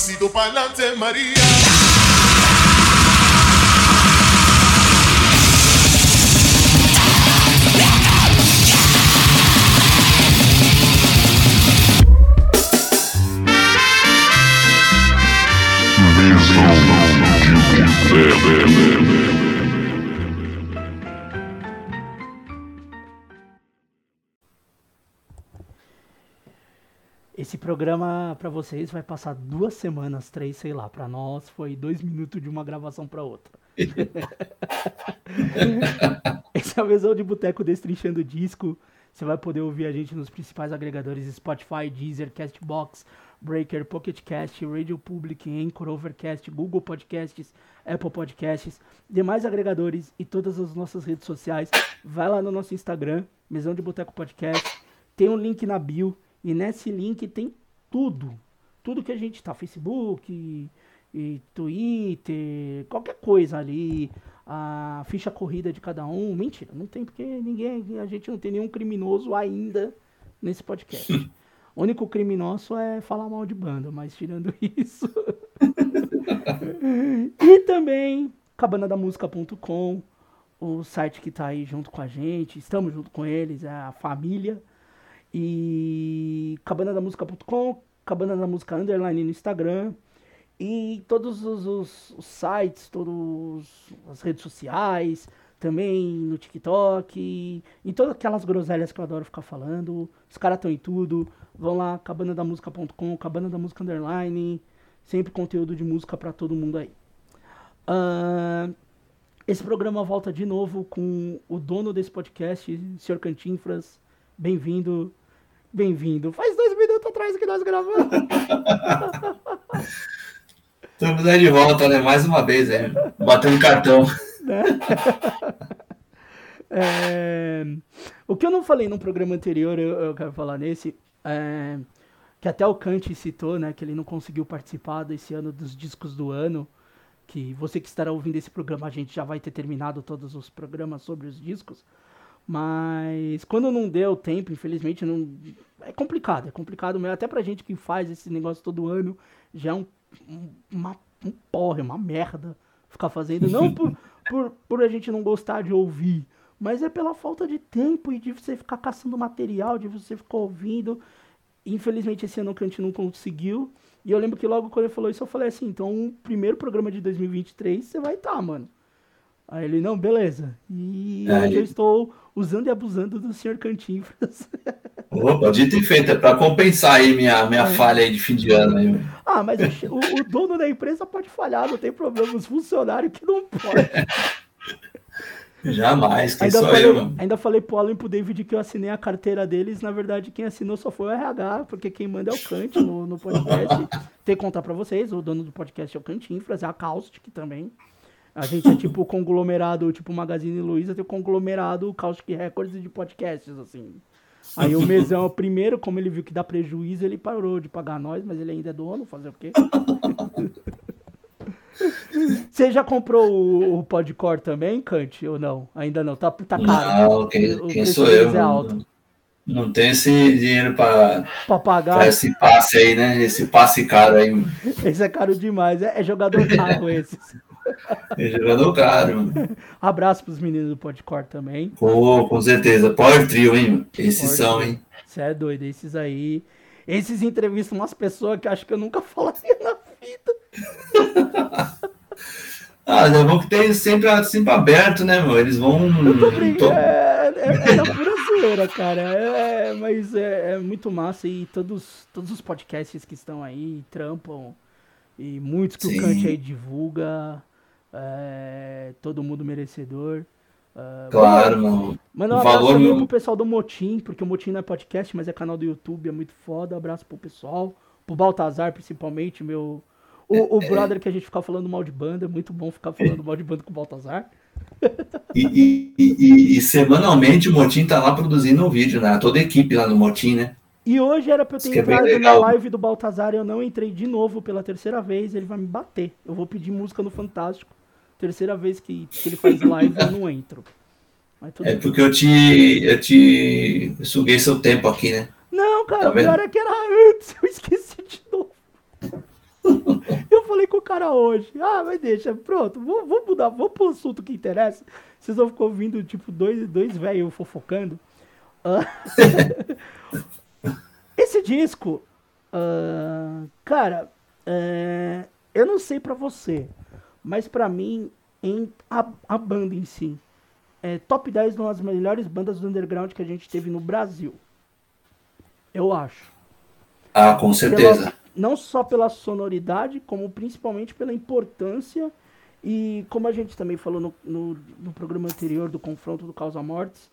pasito pa'lante, María. Mesmo que o que Esse programa pra vocês vai passar duas semanas, três, sei lá. Pra nós foi dois minutos de uma gravação pra outra. Esse é a visão de Boteco Destrinchando Disco. Você vai poder ouvir a gente nos principais agregadores Spotify, Deezer, Castbox, Breaker, Pocket Cast, Radio Public, Anchor, Overcast, Google Podcasts, Apple Podcasts, demais agregadores e todas as nossas redes sociais. Vai lá no nosso Instagram, Mesão de Boteco Podcast. Tem um link na bio e nesse link tem tudo. Tudo que a gente tá, Facebook, e, e Twitter, qualquer coisa ali, a ficha corrida de cada um. Mentira, não tem porque ninguém, a gente não tem nenhum criminoso ainda nesse podcast. O único crime nosso é falar mal de banda, mas tirando isso. e também cabanadamusica.com, o site que tá aí junto com a gente, estamos junto com eles, é a família. E cabanadamusica.com, cabana da música underline no Instagram. E todos os, os- os sites, todas as redes sociais, também no TikTok, em todas aquelas groselhas que eu adoro ficar falando. Os caras estão em tudo. Vão lá, cabanadamusica.com, cabana da música underline. Sempre conteúdo de música pra todo mundo aí. Ahn, esse programa volta de novo com o dono desse podcast, Sr. Cantinfras. Bem-vindo. Bem-vindo. Faz dois minutos atrás que nós gravamos. Estamos aí de volta, né? Mais uma vez, aí, batendo cartão. né? É, o que eu não falei no programa anterior, eu, eu quero falar nesse, é, que até o Kant citou, né, que ele não conseguiu participar desse ano dos discos do ano, que você que estará ouvindo esse programa, a gente já vai ter terminado todos os programas sobre os discos, mas quando não deu tempo, infelizmente, não, é complicado, é complicado mesmo, até pra gente que faz esse negócio todo ano, já é um, um, uma, um porre, uma merda ficar fazendo, não por, por, por a gente não gostar de ouvir, mas é pela falta de tempo e de você ficar caçando material, de você ficar ouvindo. Infelizmente esse ano o Cante não conseguiu. E eu lembro que logo quando ele falou isso, eu falei assim, então o primeiro programa de 2023 você vai estar, mano. Aí ele, não, beleza. E É, eu estou usando e abusando do Sr. Cantinfras. Opa, dito e feito, é para compensar aí minha, minha falha aí de fim de ano. Aí. ah, mas o, o, dono da empresa pode falhar, não tem problema. Os funcionários que não podem. Jamais, quem Ainda sou falei, eu, mano? ainda falei pro Alan e pro David que eu assinei a carteira deles. Na verdade, quem assinou só foi o RH, porque quem manda é o Kant no, no podcast. Tem que contar pra vocês, o dono do podcast é o Kant Infras, é a Caustic também. A gente é tipo o conglomerado, tipo Magazine Luiza, tem o conglomerado Caustic Records de podcasts, assim. Aí o Mesão é primeiro, como ele viu que dá prejuízo, ele parou de pagar nós, mas ele ainda é dono, fazer o quê? Você já comprou o, o Podcore também, Kant, ou não? Ainda não, tá, tá caro. Não, quem, O quem sou eu? é Não, alto. não tenho esse dinheiro para Pra pagar, esse passe aí, né? Esse passe caro aí. esse é caro demais. É, é jogador caro esses. É jogador caro. Abraço pros meninos do Podcore também. Pô, com certeza. Power Trio, hein? Esses Power são, hein? Você é doido, esses aí. Esses entrevistam umas pessoas que acho que eu nunca falaria na vida. Ah, é bom que tem sempre, sempre aberto, né, meu? Eles vão. Tô brincando. to- É, é, é da pura zoeira, cara. É, é, mas é, é muito massa e todos, todos os podcasts que estão aí trampam. E muitos que Sim. o Kant aí divulga. É, todo mundo merecedor. É, Claro, mano. Manda um abraço valor também pro pessoal do Motim, porque o Motim não é podcast, mas é canal do YouTube, é muito foda. Abraço pro pessoal. Pro Baltazar, principalmente, meu. O, o brother que a gente fica falando mal de banda, é muito bom ficar falando mal de banda com o Baltazar. E, e- e- e semanalmente o Motim tá lá produzindo um vídeo, né? Toda a equipe lá no Motim, né? E hoje era pra eu ter Isso é entrado na legal. live do Baltazar, eu não entrei de novo pela terceira vez, ele vai me bater. Eu vou pedir música no Fantástico. Terceira vez que, que ele faz live, eu não entro. É porque eu te, eu te suguei seu tempo aqui, né? Não, cara, Tá o pior é que era antes, eu esqueci de novo. Eu falei com o cara hoje. Ah, mas deixa, pronto, vamos, vamos mudar, vamos pro assunto que interessa. Vocês vão ficar ouvindo, tipo, dois, dois velhos fofocando. Ah, esse disco, uh, cara, é, eu não sei pra você, mas pra mim, em, a, a banda em si, é top 10 de uma das melhores bandas do underground que a gente teve no Brasil. Eu acho. Ah, com certeza. Pela, não só pela sonoridade, como principalmente pela importância e como a gente também falou no, no, no programa anterior do confronto do Causa Mortes,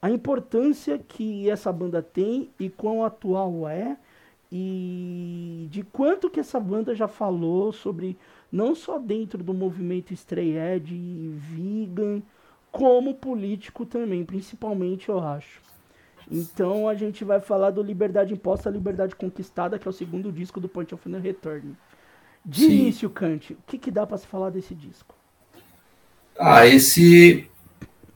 a importância que essa banda tem e quão atual é e de quanto que essa banda já falou sobre não só dentro do movimento Stray Edge e vegan, como político também, principalmente eu acho. Então a gente vai falar do Liberdade Imposta, Liberdade Conquistada, que é o segundo disco do Point of No Return. De Sim. início, Kant, o que, que dá para se falar desse disco? Ah, esse,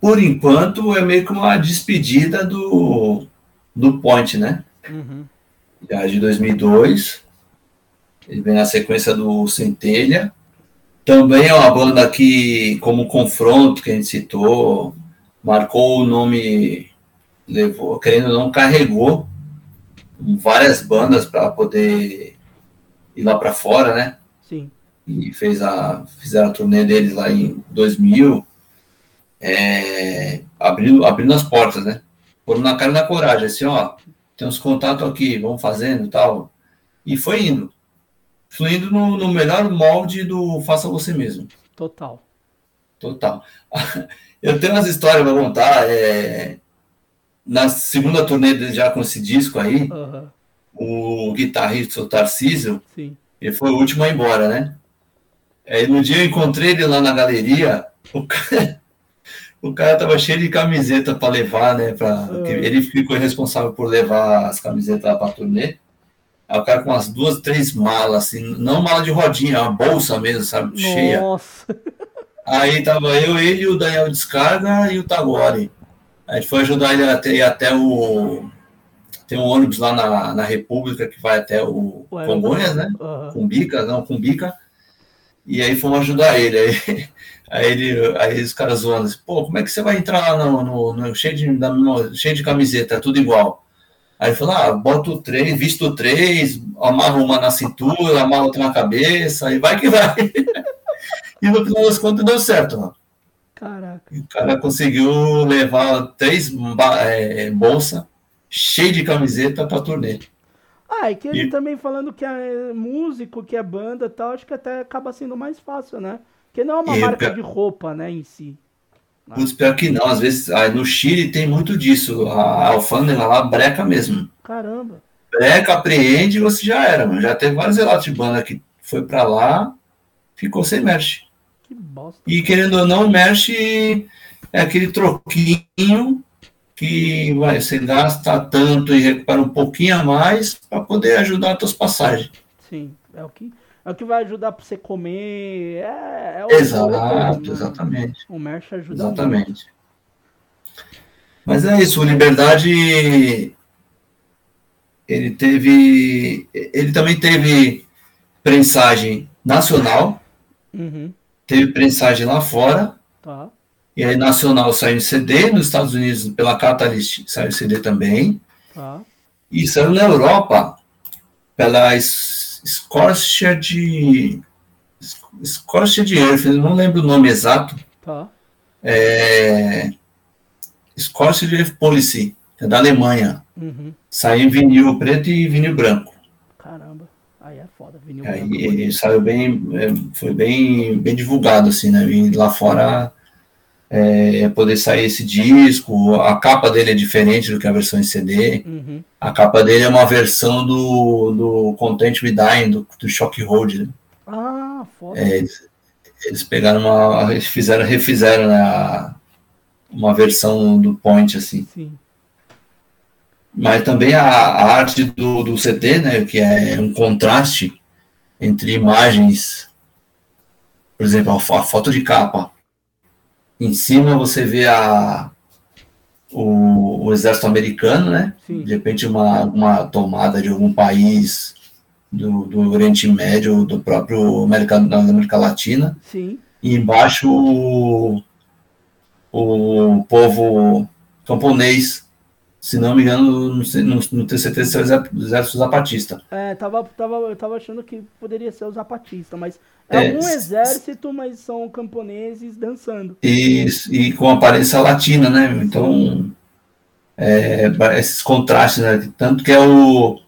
por enquanto, é meio que uma despedida do, do Point, né? Uhum. Já de 2002. Ele vem na sequência do Centelha. Também é uma banda que, como confronto que a gente citou, marcou o nome levou, querendo ou não, carregou várias bandas para poder ir lá para fora, né? Sim. E fez a, fizeram a turnê deles lá em 2000, é, abrindo, abrindo as portas, né? Foram na cara e na coragem, assim, ó, tem uns contatos aqui, vamos fazendo e tal. E foi indo. Fluindo no, no melhor molde do faça você mesmo. Total. Total. Eu tenho umas histórias para contar. É, na segunda turnê dele já com esse disco aí, uhum. o guitarrista, o Tarcísio, Sim. ele foi o último a ir embora, né? Aí no dia eu encontrei ele lá na galeria, o cara, o cara tava cheio de camiseta para levar, né? Pra, uhum. Ele ficou responsável por levar as camisetas lá pra turnê. Aí o cara com umas duas, três malas, assim, não mala de rodinha, uma bolsa mesmo, sabe? Nossa. Cheia. Aí tava eu, ele, o Daniel Descarga e o Tagore. A gente foi ajudar ele a ter até o. Tem um ônibus lá na, na República que vai até o Ué, Congonhas, né? Uhum. Cumbica, não, Cumbica. E aí fomos ajudar ele. Aí, aí, ele, aí os caras zoando assim, pô, como é que você vai entrar lá no, no, no cheio, de, no, cheio de camiseta, tudo igual? Aí ele falou, ah, boto três, visto três, amarro uma na cintura, amarro outra na cabeça, e vai que vai. e no final das contas deu certo, mano. Caraca. O cara conseguiu levar três é, bolsas cheias de camiseta para turnê. Ah, e que ele e... também falando que é músico, que é banda e tal, acho que até acaba sendo mais fácil, né? Porque não é uma e marca de roupa, né, em si. Putz, pior que não, às vezes no Chile tem muito disso. A alfândega lá breca mesmo. Caramba. Breca, apreende e você já era, mano. Já teve vários relatos de banda que foi para lá, ficou sem merch. Que bosta. E querendo ou não, mexe é aquele troquinho que vai, você gasta tanto e recupera um pouquinho a mais para poder ajudar as suas passagens. Sim, é o que, é o que vai ajudar para você comer. É, é o Exato, né? exatamente. O merch ajuda Exatamente. Muito. Mas é isso, o Liberdade ele teve. Ele também teve prensagem nacional. Uhum teve prensagem lá fora. Tá. E aí Nacional saiu em CD, nos Estados Unidos pela Catalyst saiu em CD também. Tá. E saiu na Europa pela Scorcher de Scorcher de Earth, não lembro o nome exato. Tá. É, Scorcher Earth Policy, é da Alemanha. Uhum. Saiu em vinil preto e vinil branco. Caramba. Aí é foda, vinil Aí ele saiu bem, é, foi bem, bem divulgado, assim, né? E lá fora é, poder sair esse disco, a capa dele é diferente do que a versão em CD. Uhum. A capa dele é uma versão do, do Content with Dying, do, do Shock Hold. Né? Ah, foda. É, eles, eles, pegaram uma. Eles fizeram, refizeram né, a, uma versão do Point, assim. Sim mas também a, a arte do, do CD, né, que é um contraste entre imagens, por exemplo, a, a foto de capa. Em cima você vê a, o, o exército americano, né? Sim. De repente uma, uma tomada de algum país do, do Oriente Médio, do próprio América, da América Latina. Sim. E embaixo o, o povo camponês, se não me engano, não, não, não tenho certeza se é o exército zapatista. É, tava, tava, eu tava achando que poderia ser o zapatista, mas é, é algum exército, mas são camponeses dançando. E, e com aparência latina, né? Então, é, esses contrastes, né? Tanto que é o,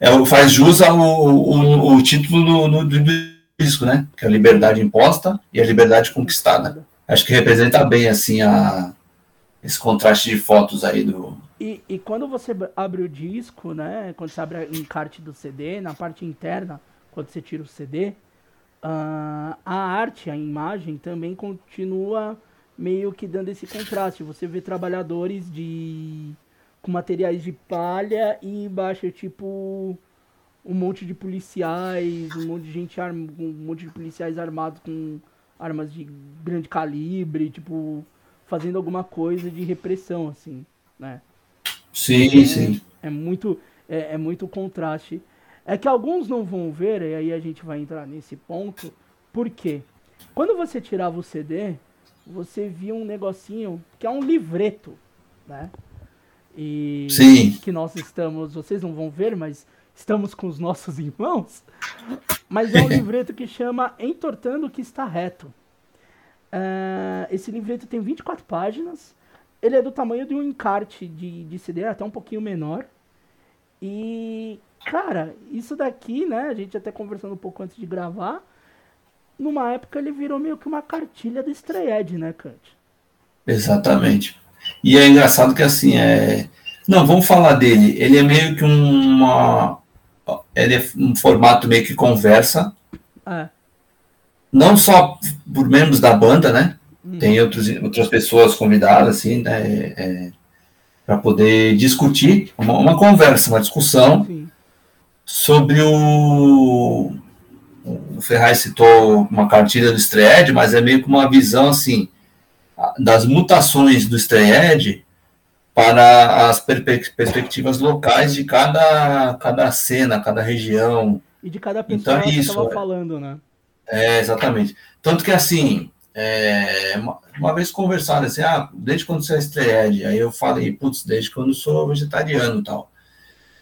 é o faz jus ao o, o título do, do, do disco, né? Que é a liberdade imposta e a liberdade conquistada. Acho que representa bem, assim, a, esse contraste de fotos aí do, e, e quando você abre o disco, né? Quando você abre o encarte do CD, na parte interna, quando você tira o CD, uh, a arte, a imagem também continua meio que dando esse contraste. Você vê trabalhadores de com materiais de palha e embaixo tipo um monte de policiais, um monte de gente arm... um monte de policiais armados com armas de grande calibre, tipo fazendo alguma coisa de repressão assim, né? Sim, é, sim. É muito, é, é muito contraste. É que alguns não vão ver, e aí a gente vai entrar nesse ponto. Por quê? Quando você tirava o CD, você via um negocinho que é um livreto, né? E Sim. que nós estamos, vocês não vão ver, mas estamos com os nossos irmãos. Mas é um livreto que chama Entortando o que está reto. Uh, esse livreto tem 24 páginas ele é do tamanho de um encarte de, de CD, até um pouquinho menor. E, cara, isso daqui, né? A gente até conversando um pouco antes de gravar. Numa época ele virou meio que uma cartilha do Strayed, né, Kant? Exatamente. E é engraçado que assim, é. Não, vamos falar dele. Ele é meio que uma. Ele é um formato meio que conversa. É. Não só por membros da banda, né? Uhum. Tem outros, outras pessoas convidadas, assim, né, é, para poder discutir, uma, uma, conversa, uma discussão Sim. sobre o. O Ferraz citou uma cartilha do Streed, mas é meio que uma visão, assim, das mutações do Streed para as perspectivas locais de cada, cada cena, cada região. E de cada pessoa então, que estava é. falando, né? É, exatamente. Tanto que, assim, é, uma, uma, vez conversaram assim, ah, desde quando você é estreed? Aí eu falei, putz, desde quando sou vegetariano e tal.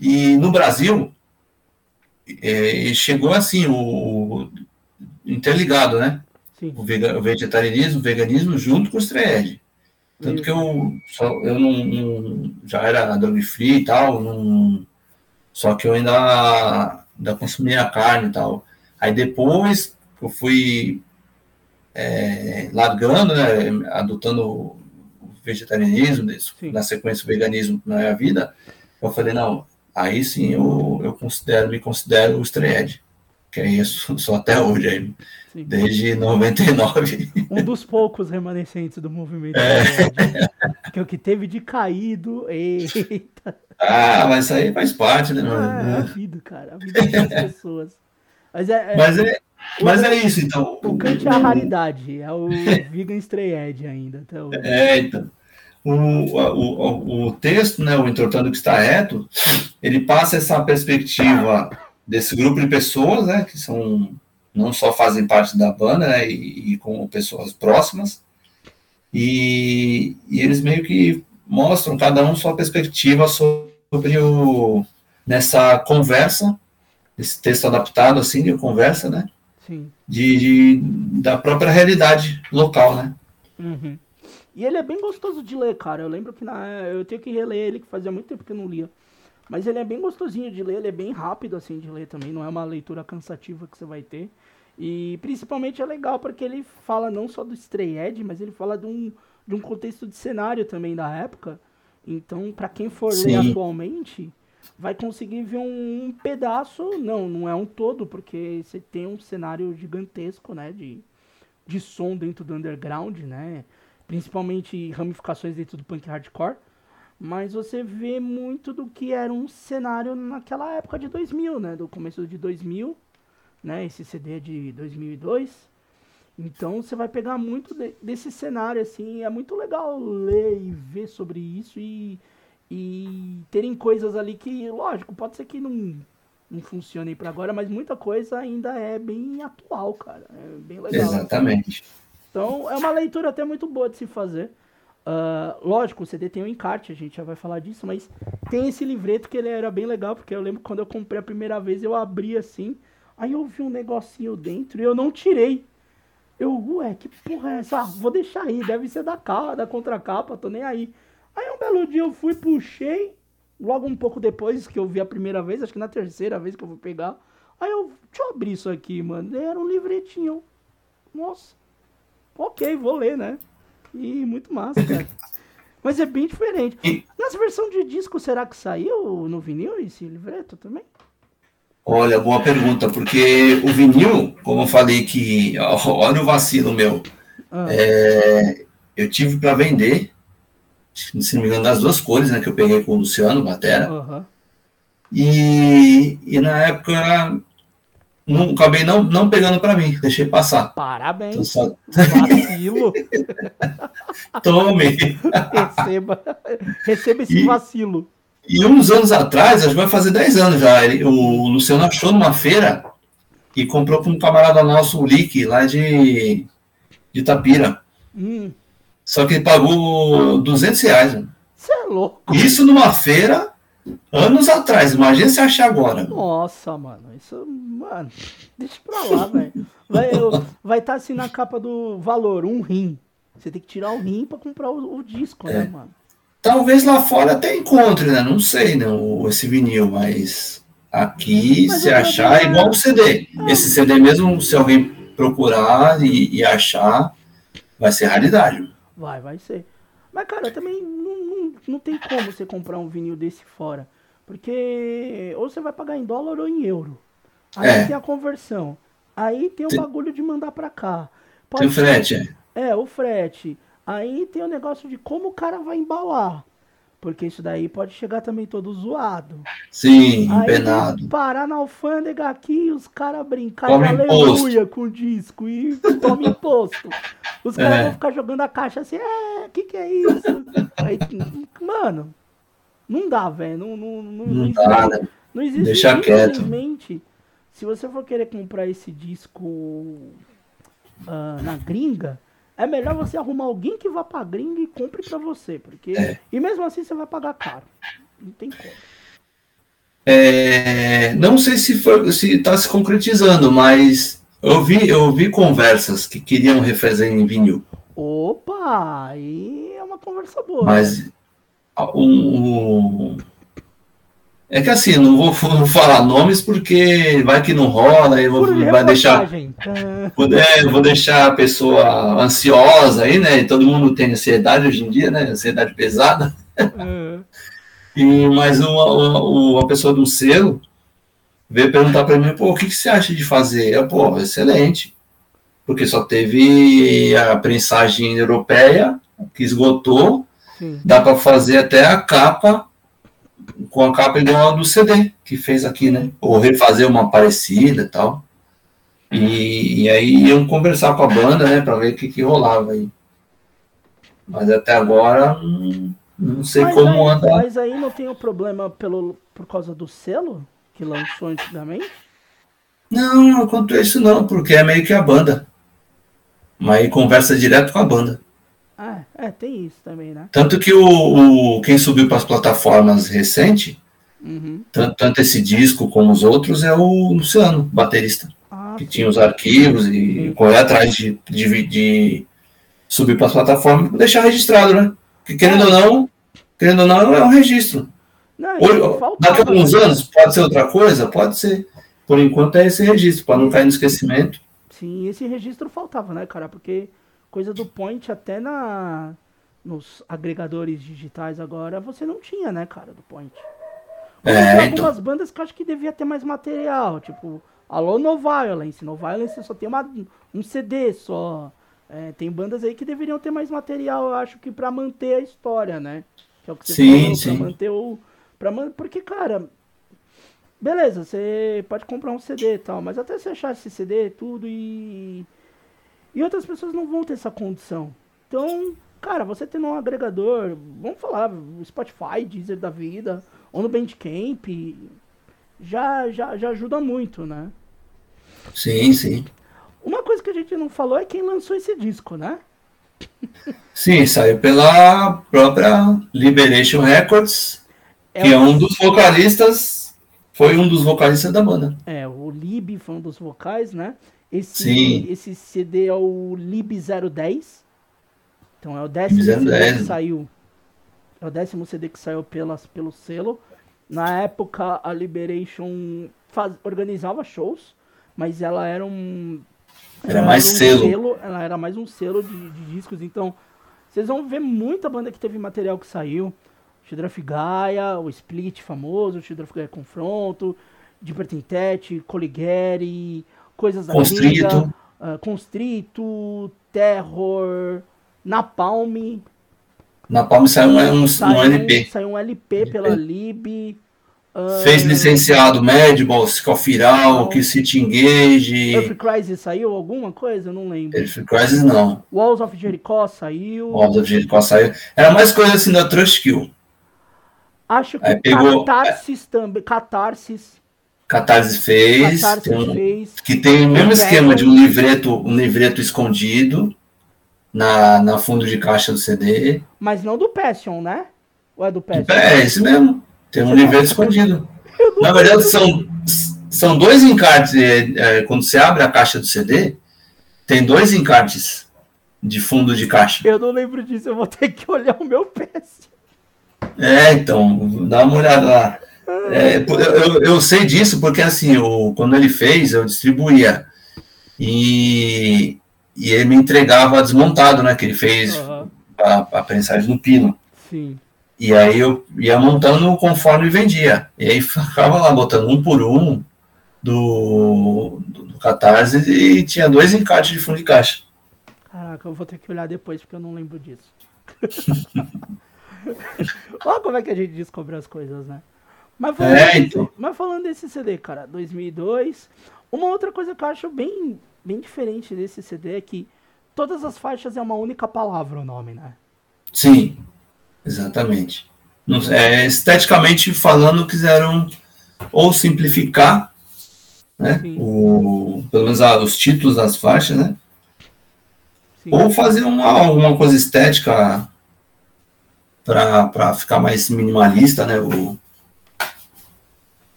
E no Brasil, é, chegou assim, o, o, interligado, né? O, vega, o, vegetarianismo, o veganismo junto com o estreed. Tanto que eu, só, eu não, não, já era drug free e tal, não, só que eu ainda, ainda consumia carne e tal. Aí depois eu fui é, largando, né, adotando o vegetarianismo, na sequência o veganismo na minha vida, eu falei, não, aí sim eu, eu considero, me considero o Streed, que é isso, só até hoje, aí, desde 99. Um dos poucos remanescentes do movimento é. que é o que teve de caído, eita. Ah, mas isso aí faz parte, né? Ah, é a vida, cara, a vida das pessoas. Mas é, é... Mas é mas é isso, então. O Kant é a raridade, é o Vegan Stray Edge ainda. Até o... É, então. O, o, o, texto, né, o Entortando que está reto, ele passa essa perspectiva desse grupo de pessoas, né, que são não só fazem parte da banda, né, e, e com pessoas próximas, e, e, eles meio que mostram cada um sua perspectiva sobre o nessa conversa, esse texto adaptado assim de conversa, né. De, de, da própria realidade local, né? Uhum. E ele é bem gostoso de ler, cara. Eu lembro que na, eu tenho que reler ele, que fazia muito tempo que eu não lia. Mas ele é bem gostosinho de ler, ele é bem rápido assim de ler também, não é uma leitura cansativa que você vai ter. E principalmente é legal porque ele fala não só do Stray Edge, mas ele fala de um, de um contexto de cenário também da época. Então, para quem for Sim. ler atualmente, vai conseguir ver um, um, pedaço, não, não é um todo, porque você tem um cenário gigantesco, né, de, de som dentro do underground, né, principalmente ramificações dentro do punk hardcore, mas você vê muito do que era um cenário naquela época de 2000, né, do começo de 2000, né, esse CD de 2002, então você vai pegar muito de, desse cenário, assim, é muito legal ler e ver sobre isso e e terem coisas ali que, lógico, pode ser que não, não funcionem para agora, mas muita coisa ainda é bem atual, cara. É bem legal. Exatamente. Então, é uma leitura até muito boa de se fazer. Uh, lógico, o CD tem um encarte, a gente já vai falar disso, mas tem esse livreto que ele era bem legal, porque eu lembro quando eu comprei a primeira vez, eu abri assim, aí eu vi um negocinho dentro e eu não tirei. Eu, ué, que porra é essa? Ah, vou deixar aí, deve ser da capa, da contracapa, tô nem aí. Aí um belo dia eu fui, puxei, logo um pouco depois que eu vi a primeira vez, acho que na terceira vez que eu vou pegar. Aí eu, deixa eu abrir isso aqui, mano. Era um livretinho. Nossa. Ok, vou ler, né? E muito massa, cara. Mas é bem diferente. Nessa versão de disco, será que saiu no vinil esse livreto também? Olha, boa pergunta, porque o vinil, como eu falei que. Olha o vacilo meu. Ah. É, eu tive para vender, se não me engano, das duas cores, né? Que eu peguei com o Luciano, Batera. Uhum. E, e na época não, acabei não, não pegando para mim, deixei passar. Parabéns. Só... Vacilo. Tome. Receba, receba esse e, vacilo. E uns anos atrás, acho que vai fazer 10 anos já, ele, o Luciano achou numa feira e comprou para um camarada nosso, o Lick, lá de, de Tapira. Hum. Só que ele pagou 200 reais. Você é louco. Isso numa feira Anos atrás, imagina se achar agora. Nossa, mano, isso, mano, deixa pra lá, velho. Vai estar tá assim na capa do valor, um rim. Você tem que tirar o rim pra comprar o, o disco, né, é. né, mano? Talvez lá fora até encontre, né? Não sei, né, esse vinil, mas aqui, mas se achar, é igual o CD. É. Esse CD mesmo, se alguém procurar e, e achar, vai ser raridade. Vai, vai ser. Mas, cara, também não, não, não tem como você comprar um vinil desse fora. Porque ou você vai pagar em dólar ou em euro. Aí é. tem a conversão. Aí tem o tem... bagulho de mandar pra cá. Pode tem o frete, é. É, o frete. Aí tem o negócio de como o cara vai embalar. Porque isso daí pode chegar também todo zoado. Sim, Aí empenado. Parar na alfândega aqui e os caras brincarem de aleluia com o disco e toma imposto. Os caras é. vão ficar jogando a caixa assim, é, o que, que é isso? Aí, mano, não dá, velho. Não, não, não, não, não, dá, né? não existe. Deixa quieto. Se você for querer comprar esse disco uh, na gringa, é melhor você arrumar alguém que vá pra gringa e compre pra você. Porque... É. E mesmo assim você vai pagar caro. Não tem como. É, não sei se está se, tá se concretizando, mas eu vi, eu vi conversas que queriam refazer em vinil. Opa, aí é uma conversa boa. Mas um, é que assim, não vou, falar nomes porque vai que não rola, e vou, vai deixar. É, vou deixar a pessoa ansiosa aí, né? E todo mundo tem ansiedade hoje em dia, né? Ansiedade pesada. É. e, mas uma, uma, uma pessoa do selo veio perguntar para mim, pô, o que, que você acha de fazer? Eu, pô, excelente. Porque só teve a prensagem europeia, que esgotou. Sim. Dá para fazer até a capa, com a capa igual a do CD, que fez aqui, né? Ou refazer uma parecida e tal. E, aí iam conversar com a banda, né, para ver o que, que rolava aí. Mas até agora, não, não sei mas como aí, anda. Mas aí não tem o um problema pelo, por causa do selo? que lançou antigamente? Não, não quanto isso não, porque é meio que a banda. Mas aí conversa direto com a banda. Ah, é, tem isso também, né? Tanto que o, o quem subiu para as plataformas recente, uhum. tanto, tanto, esse disco como os outros, é o Luciano, baterista. Ah, que sim. tinha os arquivos e correr atrás de, de, de subir para as plataformas para deixar registrado, né? Porque querendo é. ou não, querendo ou não, é um registro. Não, daqui a alguns anos pode ser outra coisa? Pode ser. Por enquanto é esse registro, para não cair no esquecimento. Sim, esse registro faltava, né, cara? Porque coisa do point até na nos agregadores digitais agora você não tinha, né, cara, do point. É, algumas então... bandas que eu acho que devia ter mais material, tipo, Alô No Violence. No Violence só tem uma, um CD só. É, tem bandas aí que deveriam ter mais material, eu acho que para manter a história, né? Que é o que você sim, falou, sim. pra manter o, Pra, porque, cara, beleza, você pode comprar um CD e tal, mas até você achar esse CD, tudo e. E outras pessoas não vão ter essa condição. Então, cara, você tendo um agregador, vamos falar, Spotify, Deezer da vida, ou no Bandcamp, já, já, já ajuda muito, né? Sim, sim. Uma coisa que a gente não falou é quem lançou esse disco, né? Sim, saiu pela própria Liberation Records, é que é um dos vocalistas, foi um dos vocalistas da banda. É, o Lib foi um dos vocais, né? Esse, Sim. esse CD é o Lib 010. Então é o décimo CD que saiu. É o décimo CD que saiu pelas, pelo selo. Na época a Liberation faz, organizava shows, mas ela era um era mais um selo. selo. Ela era mais um selo de, de, discos. Então, vocês vão ver muita banda que teve material que saiu. Shidraf Gaia, o Split famoso, Shidraf Gaia Confronto, Deeper Tintet, Coligeri, coisas Constrito. uh, Constrito, Terror, Napalm. Napalm saiu um, saiu, um LP. Saiu um LP pela Lib. Fez licenciado Madball, Scofiral, que City Engage. Earth Crisis saiu alguma coisa? Eu não lembro. Earth Crisis não. Walls of Jericho saiu. Walls of Jericho saiu. Era mais coisa assim da Trust Kill. Acho que pegou, Catarsis também. Catarsis. Catarse fez, Catarse um, fez. Que tem o mesmo esquema de um livreto, um livreto escondido na, na fundo de caixa do CD. Mas não do Passion, né? Ou é do Passion? É, esse mesmo. Tem um livreto escondido. Na verdade, são, são dois encartes. É, é, quando você abre a caixa do CD, tem dois encartes de fundo de caixa. Eu não lembro disso, eu vou ter que olhar o meu PS. É, então, dá uma olhada lá. É, eu, eu, sei disso porque, assim, eu, quando ele fez, eu distribuía. E, e ele me entregava desmontado, né? Que ele fez uhum. a, a prensagem no pino. Sim. E aí eu ia montando conforme vendia. E aí ficava lá botando um por um do, do, do Catarse e tinha dois encartes de fundo de caixa. Caraca, eu vou ter que olhar depois porque eu não lembro disso. Olha como é que a gente descobre as coisas, né? Mas falando, é, então. desse, mas falando desse CD, cara, 2002, uma outra coisa que eu acho bem, bem diferente desse CD é que todas as faixas é uma única palavra o nome, né? Sim. Exatamente. É, esteticamente falando, quiseram ou simplificar, né, o, pelo menos ah, os títulos das faixas, né? Sim. Ou fazer uma, alguma coisa estética para ficar mais minimalista, né? O,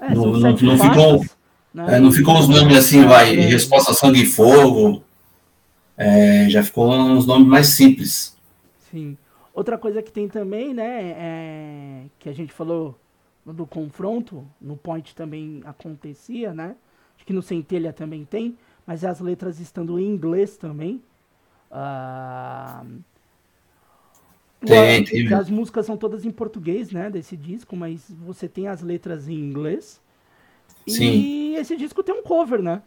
é, não, não, não ficou, né? é, não ficou os nomes assim, vai, Resposta Sangue e Fogo, é, já ficou uns nomes mais simples. Sim. Outra coisa que tem também, né, é, que a gente falou do confronto, no Point também acontecia, né? Acho que no Centelha também tem, mas as letras estando em inglês também. Ah, tem, tem. As músicas são todas em português, né, desse disco, mas você tem as letras em inglês. Sim. E esse disco tem um cover, né?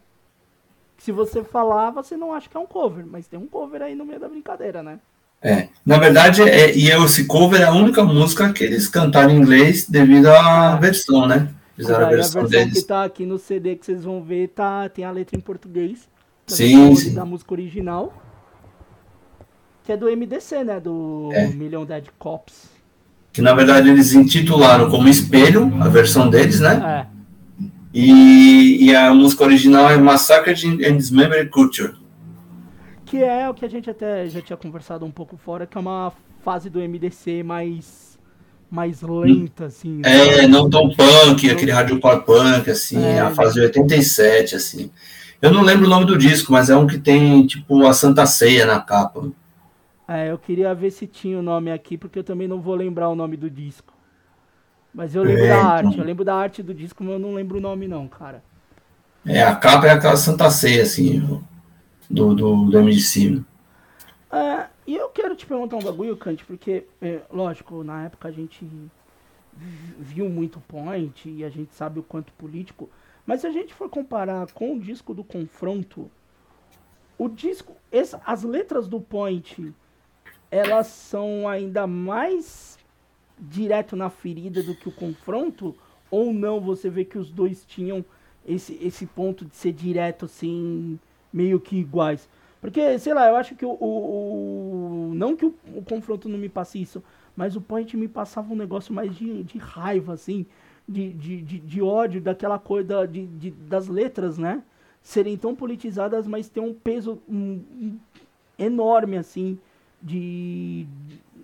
Se você falar, você não acha que é um cover, mas tem um cover aí no meio da brincadeira, né? É, na verdade, é, e esse cover é a única música que eles cantaram em inglês devido à versão, né? Fizeram a versão, a versão deles. que tá aqui no CD que vocês vão ver, tá, tem a letra em português. Sim, sim. Da música original. Que é do MDC, né? Do é. Million Dead Cops. Que na verdade eles intitularam como Espelho, a versão deles, né? É. E, e a música original é Massacre and Dismembered Culture que é o que a gente até já tinha conversado um pouco fora, que é uma fase do MDC mais mais lenta, assim. É, não tão punk, não... aquele hardcore punk, assim, é, a fase de 87, assim. Eu não lembro o nome do disco, mas é um que tem, tipo, a Santa Ceia na capa. É, eu queria ver se tinha o nome aqui, porque eu também não vou lembrar o nome do disco. Mas eu lembro é, da então... arte, eu lembro da arte do disco, mas eu não lembro o nome não, cara. É, a capa é aquela Santa Ceia, assim, do, do, do M de cima. É, e eu quero te perguntar um bagulho, Kant, porque, é, lógico, na época a gente viu muito point e a gente sabe o quanto político, mas se a gente for comparar com o disco do confronto, o disco, essa, as letras do point, elas são ainda mais direto na ferida do que o confronto, ou não você vê que os dois tinham esse, esse ponto de ser direto assim meio que iguais. Porque, sei lá, eu acho que o. o, o não que o, o, confronto não me passe isso, mas o Point me passava um negócio mais de, de raiva, assim. de, de, de, de ódio, daquela coisa de, de, das letras, né? Serem tão politizadas, mas ter um peso um, um, enorme, assim, de,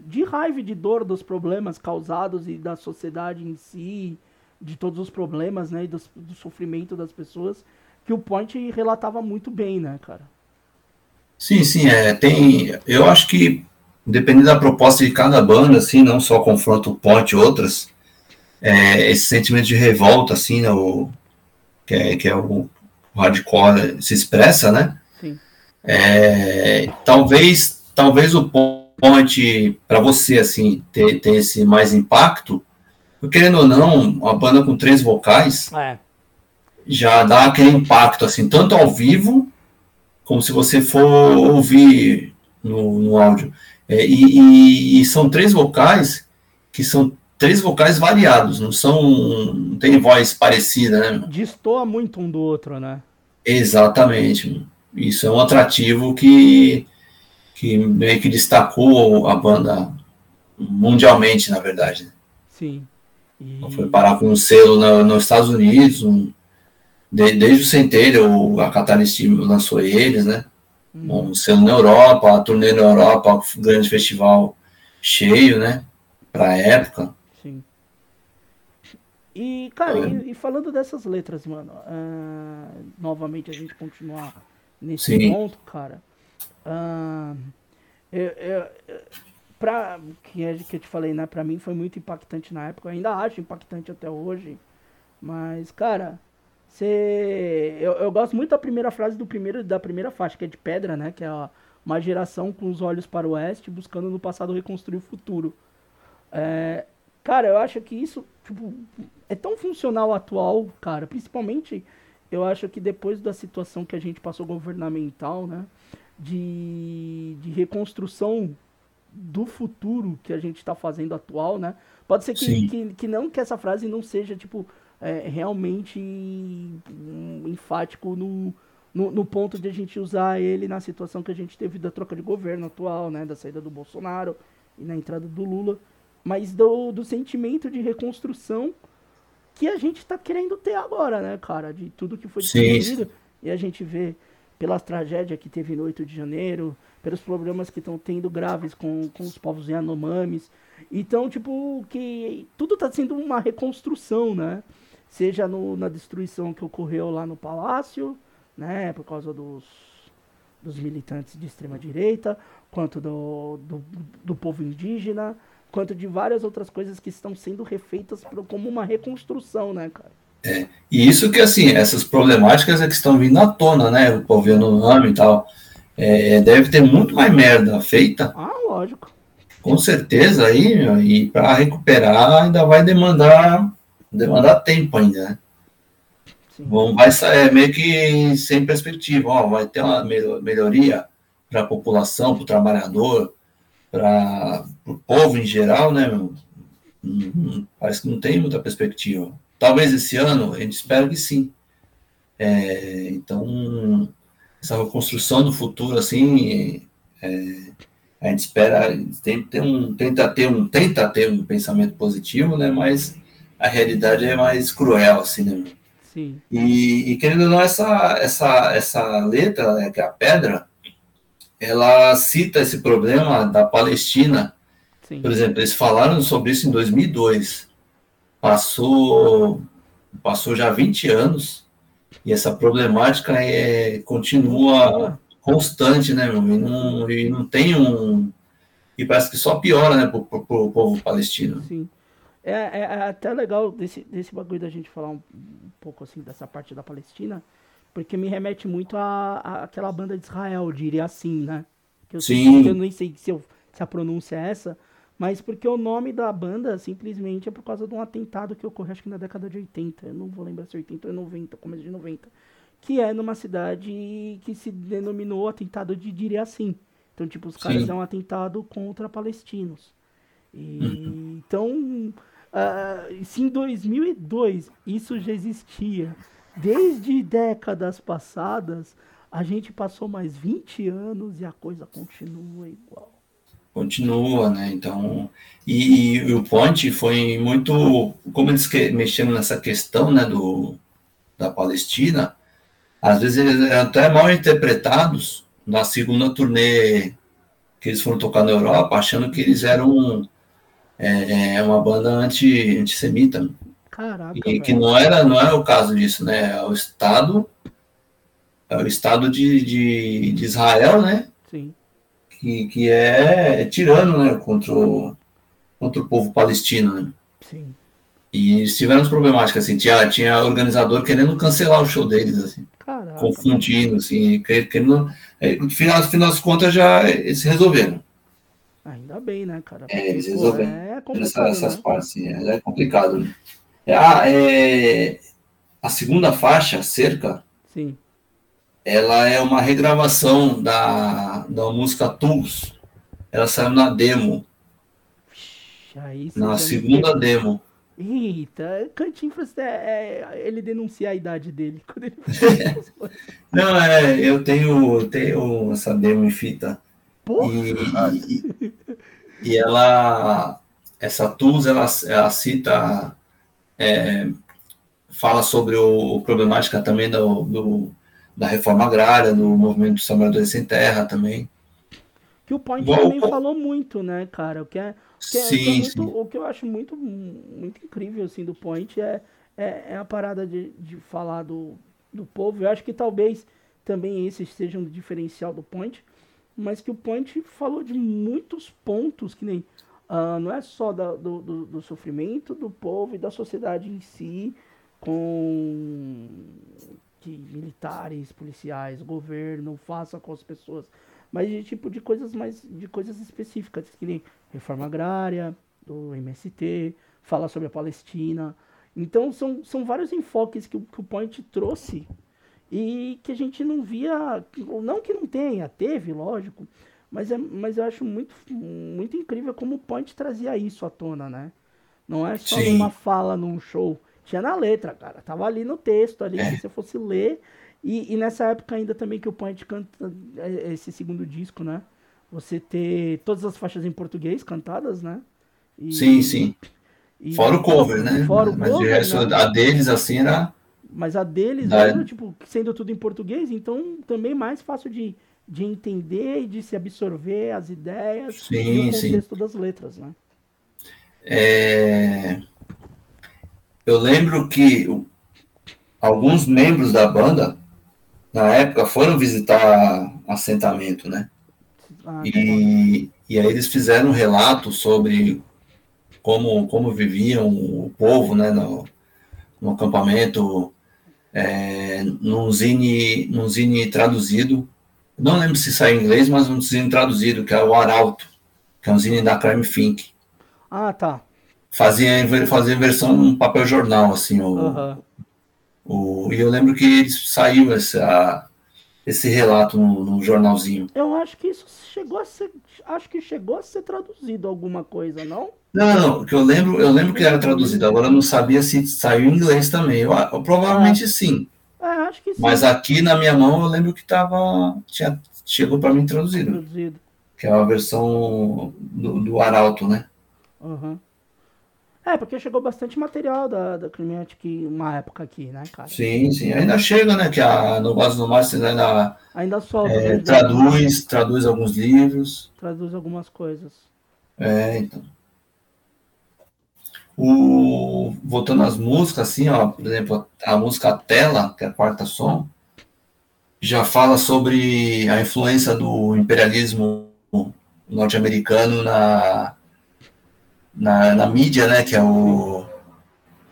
de raiva e de dor dos problemas causados e da sociedade em si, de todos os problemas, né? E do, do sofrimento das pessoas, que o Point relatava muito bem, né, cara? Sim, sim, é, tem, eu acho que dependendo da proposta de cada banda, assim, não só confronto Point e outras, é, esse sentimento de revolta, assim, né, o, que, é, que é o, o hardcore se expressa, né? Sim. É, talvez, talvez o Point, para você, assim, ter, ter esse mais impacto, querendo ou não, uma banda com três vocais é. já dá aquele impacto, assim, tanto ao vivo, como se você for ouvir no, no áudio. É, e, e, e, são três vocais que são três vocais variados, não são. não tem voz parecida, né? Destoa muito um do outro, né? Exatamente. Isso é um atrativo que, que meio que destacou a banda mundialmente, na verdade. Sim. E... Foi parar com um selo no, nos Estados Unidos, um, de, desde o Centelha, a Catalyst lançou eles, né? Hum. Um selo na Europa, a turnê na Europa, um grande festival cheio, né? Pra época. Sim. E, cara, é. e, e, falando dessas letras, mano, uh, novamente a gente continuar nesse Sim. ponto, cara. Uh, eu, eu, pra, que, é, que eu te falei, né? Pra mim foi muito impactante na época. Eu ainda acho impactante até hoje. Mas, cara, você. Eu, eu gosto muito da primeira frase do primeiro, da primeira faixa, que é de pedra, né? Que é ó, uma geração com os olhos para o oeste, buscando no passado reconstruir o futuro. É, cara, eu acho que isso, tipo, é tão funcional atual, cara. Principalmente, eu acho que depois da situação que a gente passou governamental, né? De, de reconstrução do futuro que a gente está fazendo atual, né? Pode ser que, que, que, não que essa frase não seja, tipo, é, realmente enfático no, no, no, ponto de a gente usar ele na situação que a gente teve da troca de governo atual, né? Da saída do Bolsonaro e na entrada do Lula. Mas do, do sentimento de reconstrução que a gente está querendo ter agora, né, cara? De tudo que foi destruído. E a gente vê pela tragédia que teve no 8 de janeiro, pelos problemas que estão tendo graves com, com os povos Yanomamis. Então, tipo, que tudo está sendo uma reconstrução, né? Seja no, na destruição que ocorreu lá no palácio, né? Por causa dos, dos militantes de extrema direita, quanto do, do, do povo indígena, quanto de várias outras coisas que estão sendo refeitas como uma reconstrução, né, cara? É, e isso que, assim, essas problemáticas é que estão vindo à tona, né? O povo Yanomami e tal é, deve ter muito mais merda feita. Ah, lógico. Com certeza aí, e para recuperar ainda vai demandar demandar tempo ainda, né? Vai é, meio que sem perspectiva, ó, vai ter uma melhoria para a população, para o trabalhador, para o povo em geral, né? Meu? Parece que não tem muita perspectiva. Talvez esse ano, a gente espera que sim. É, então, essa reconstrução do futuro, assim, é, a gente espera, tem, tem um, tenta, ter um, tenta ter um pensamento positivo, né, mas a realidade é mais cruel, assim, né? Sim. E, e querendo ou não, essa, essa, essa letra, né, que é a pedra, ela cita esse problema da Palestina. Sim. Por exemplo, eles falaram sobre isso em 2002. Passou, passou já 20 anos, e essa problemática é, continua constante, né, meu? E não, e não tem um. E parece que só piora, né, para o povo palestino. Sim. É, é, é, até legal desse, desse bagulho da gente falar um, um, pouco assim dessa parte da Palestina, porque me remete muito a, a aquela banda de Israel, diria assim, né? Que eu, Sim. Sei, eu nem sei se, eu, se a pronúncia é essa, mas porque o nome da banda simplesmente é por causa de um atentado que ocorreu acho que na década de 80, eu não vou lembrar se é 80 ou 90, começo de 90, que é numa cidade que se denominou atentado de diria assim. Então, tipo, os caras Sim. é um atentado contra palestinos. E, uhum. Então, uh, se em 2002 isso já existia, desde décadas passadas, a gente passou mais 20 anos e a coisa continua igual. Continua, né? Então, e, e, o Ponte foi muito, como eles que, mexeram nessa questão, né, do, da Palestina, às vezes eles eram até mal interpretados na segunda turnê que eles foram tocar na Europa, achando que eles eram é, é uma banda anti, antissemita. Caraca, e que não era, não era o caso disso, né? É o Estado, é o Estado de, de, de Israel, né? Sim. Que, que é, é tirano, né? Contra o, contra o povo palestino, né? Sim. E as problemáticas, assim, tinha, tinha organizador querendo cancelar o show deles, assim. Caraca. Confundindo, assim, querendo... No final, no final das contas, já eles resolveram. Ainda bem, né, cara? É, Porque, é, eles resolveram. É complicado, Essa, essas né? partes, assim, é, é complicado. Né? É, a, é, a segunda faixa, Cerca, Sim. Ela é uma regravação da, da música Tools. Ela saiu na demo. Aí, na segunda demo. Eita, Cantinflas, é, é, ele denuncia a idade dele. Quando ele Não, é, eu tenho, tenho essa demo em fita. E, e, e, ela, essa Tools, ela, ela cita, é, fala sobre o, problemática também do, do, da reforma agrária, do movimento dos trabalhadores sem terra também. Que o Point Bom, também falou muito, né, cara? O que é que é, sim, que é muito, sim. O que eu acho muito, muito incrível assim, do Point é, é, é a parada de, de falar do, do povo. Eu acho que talvez também esse seja um diferencial do Point, mas que o Point falou de muitos pontos que nem. Uh, não é só da, do, do, do, sofrimento do povo e da sociedade em si, com que militares, policiais, governo faça com as pessoas, mas de tipo de coisas mais de coisas específicas, que nem reforma agrária, do MST, fala sobre a Palestina. Então são, são vários enfoques que, que o Point trouxe e que a gente não via, não que não tenha, teve, lógico, mas, é, mas eu acho muito, muito incrível como o Point trazia isso à tona, né? Não é só Sim. uma fala num show, tinha na letra, cara, tava ali no texto, ali, é. se você fosse ler, e, e, nessa época ainda também que o Point canta é, esse segundo disco, né? Você ter todas as faixas em português cantadas, né? E, sim, sim. E, fora o cover, né? Fora o Mas cover, resto, né? a deles, assim, era... Mas a deles da... era, tipo, sendo tudo em português, então também mais fácil de, de entender e de se absorver as ideias sim, e o contexto sim. das letras, né? É... Eu lembro que alguns membros da banda na época, foram visitar assentamento, né? Ah, e, e aí eles fizeram um relato sobre como, como viviam o povo, né, no, no acampamento, é, num, zine, num zine traduzido, não lembro se saiu em inglês, mas um zine traduzido, que é o Arauto, que é um zine da Crime Fink. Ah, tá. Fazia, fazia versão papel jornal, assim, o, uhum. O, e eu lembro que saiu essa, esse relato no, no, jornalzinho. Eu acho que isso chegou a ser. Acho que chegou a ser traduzido alguma coisa, não? Não, não, porque eu lembro, eu lembro que era traduzido, agora eu não sabia se saiu em inglês também. Eu, eu provavelmente ah. sim. É, acho que sim. Mas aqui na minha mão eu lembro que tava. Tinha, chegou para mim traduzido. Traduzido. Que é a versão do, do Arauto, né? Uhum. É, porque chegou bastante material da, da Climatic uma época aqui, né, cara? Sim, sim. Ainda chega, né? Que a no Base no Master ainda, ainda solta, é, traduz, traduz alguns livros. Traduz algumas coisas. É, então. O, voltando às músicas, assim, ó, por exemplo, a música Tela, que é a quarta som, já fala sobre a influência do imperialismo norte-americano na na, na mídia, né, que é o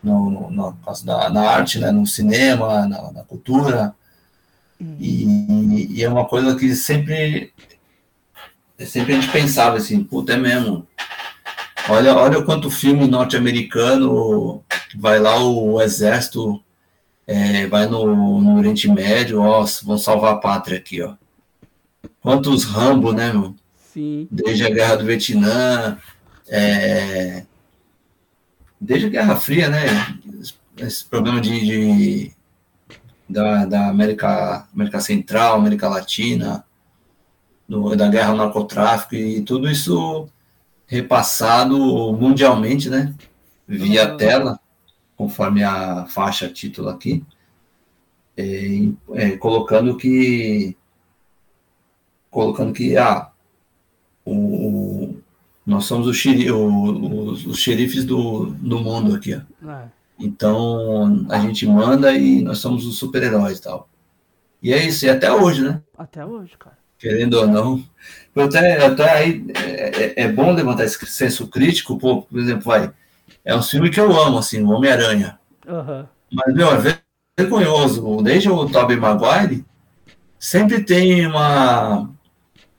no, no, na, na arte, né, no cinema, na, na cultura, e, e, é uma coisa que sempre sempre a gente pensava assim, puta, é mesmo. Olha, olha quanto filme norte-americano vai lá o exército é, vai no, no Oriente Médio, ó, vão salvar a pátria aqui, ó. Quantos Rambo, né, meu? Sim. Desde a Guerra do Vietnã, é, desde a Guerra Fria, né? Esse problema de, de da, da América, América Central, América Latina. do, da guerra ao narcotráfico e tudo isso repassado mundialmente, né? Via uhum. tela, conforme a faixa título aqui, é, é, colocando que colocando que ah, o, o nós somos o xeri, os, os, xerifes do, do mundo aqui. Ó. É. Então a gente manda e nós somos os super-heróis e tal. E é isso, e até hoje, né? Até hoje, cara. Querendo ou não. Eu até, até aí é, é, é bom levantar esse senso crítico, pô, por exemplo, vai. É um filme que eu amo, assim, o Homem-Aranha. Uhum. Mas, meu, é vergonhoso. Desde o Tobey Maguire, sempre tem uma.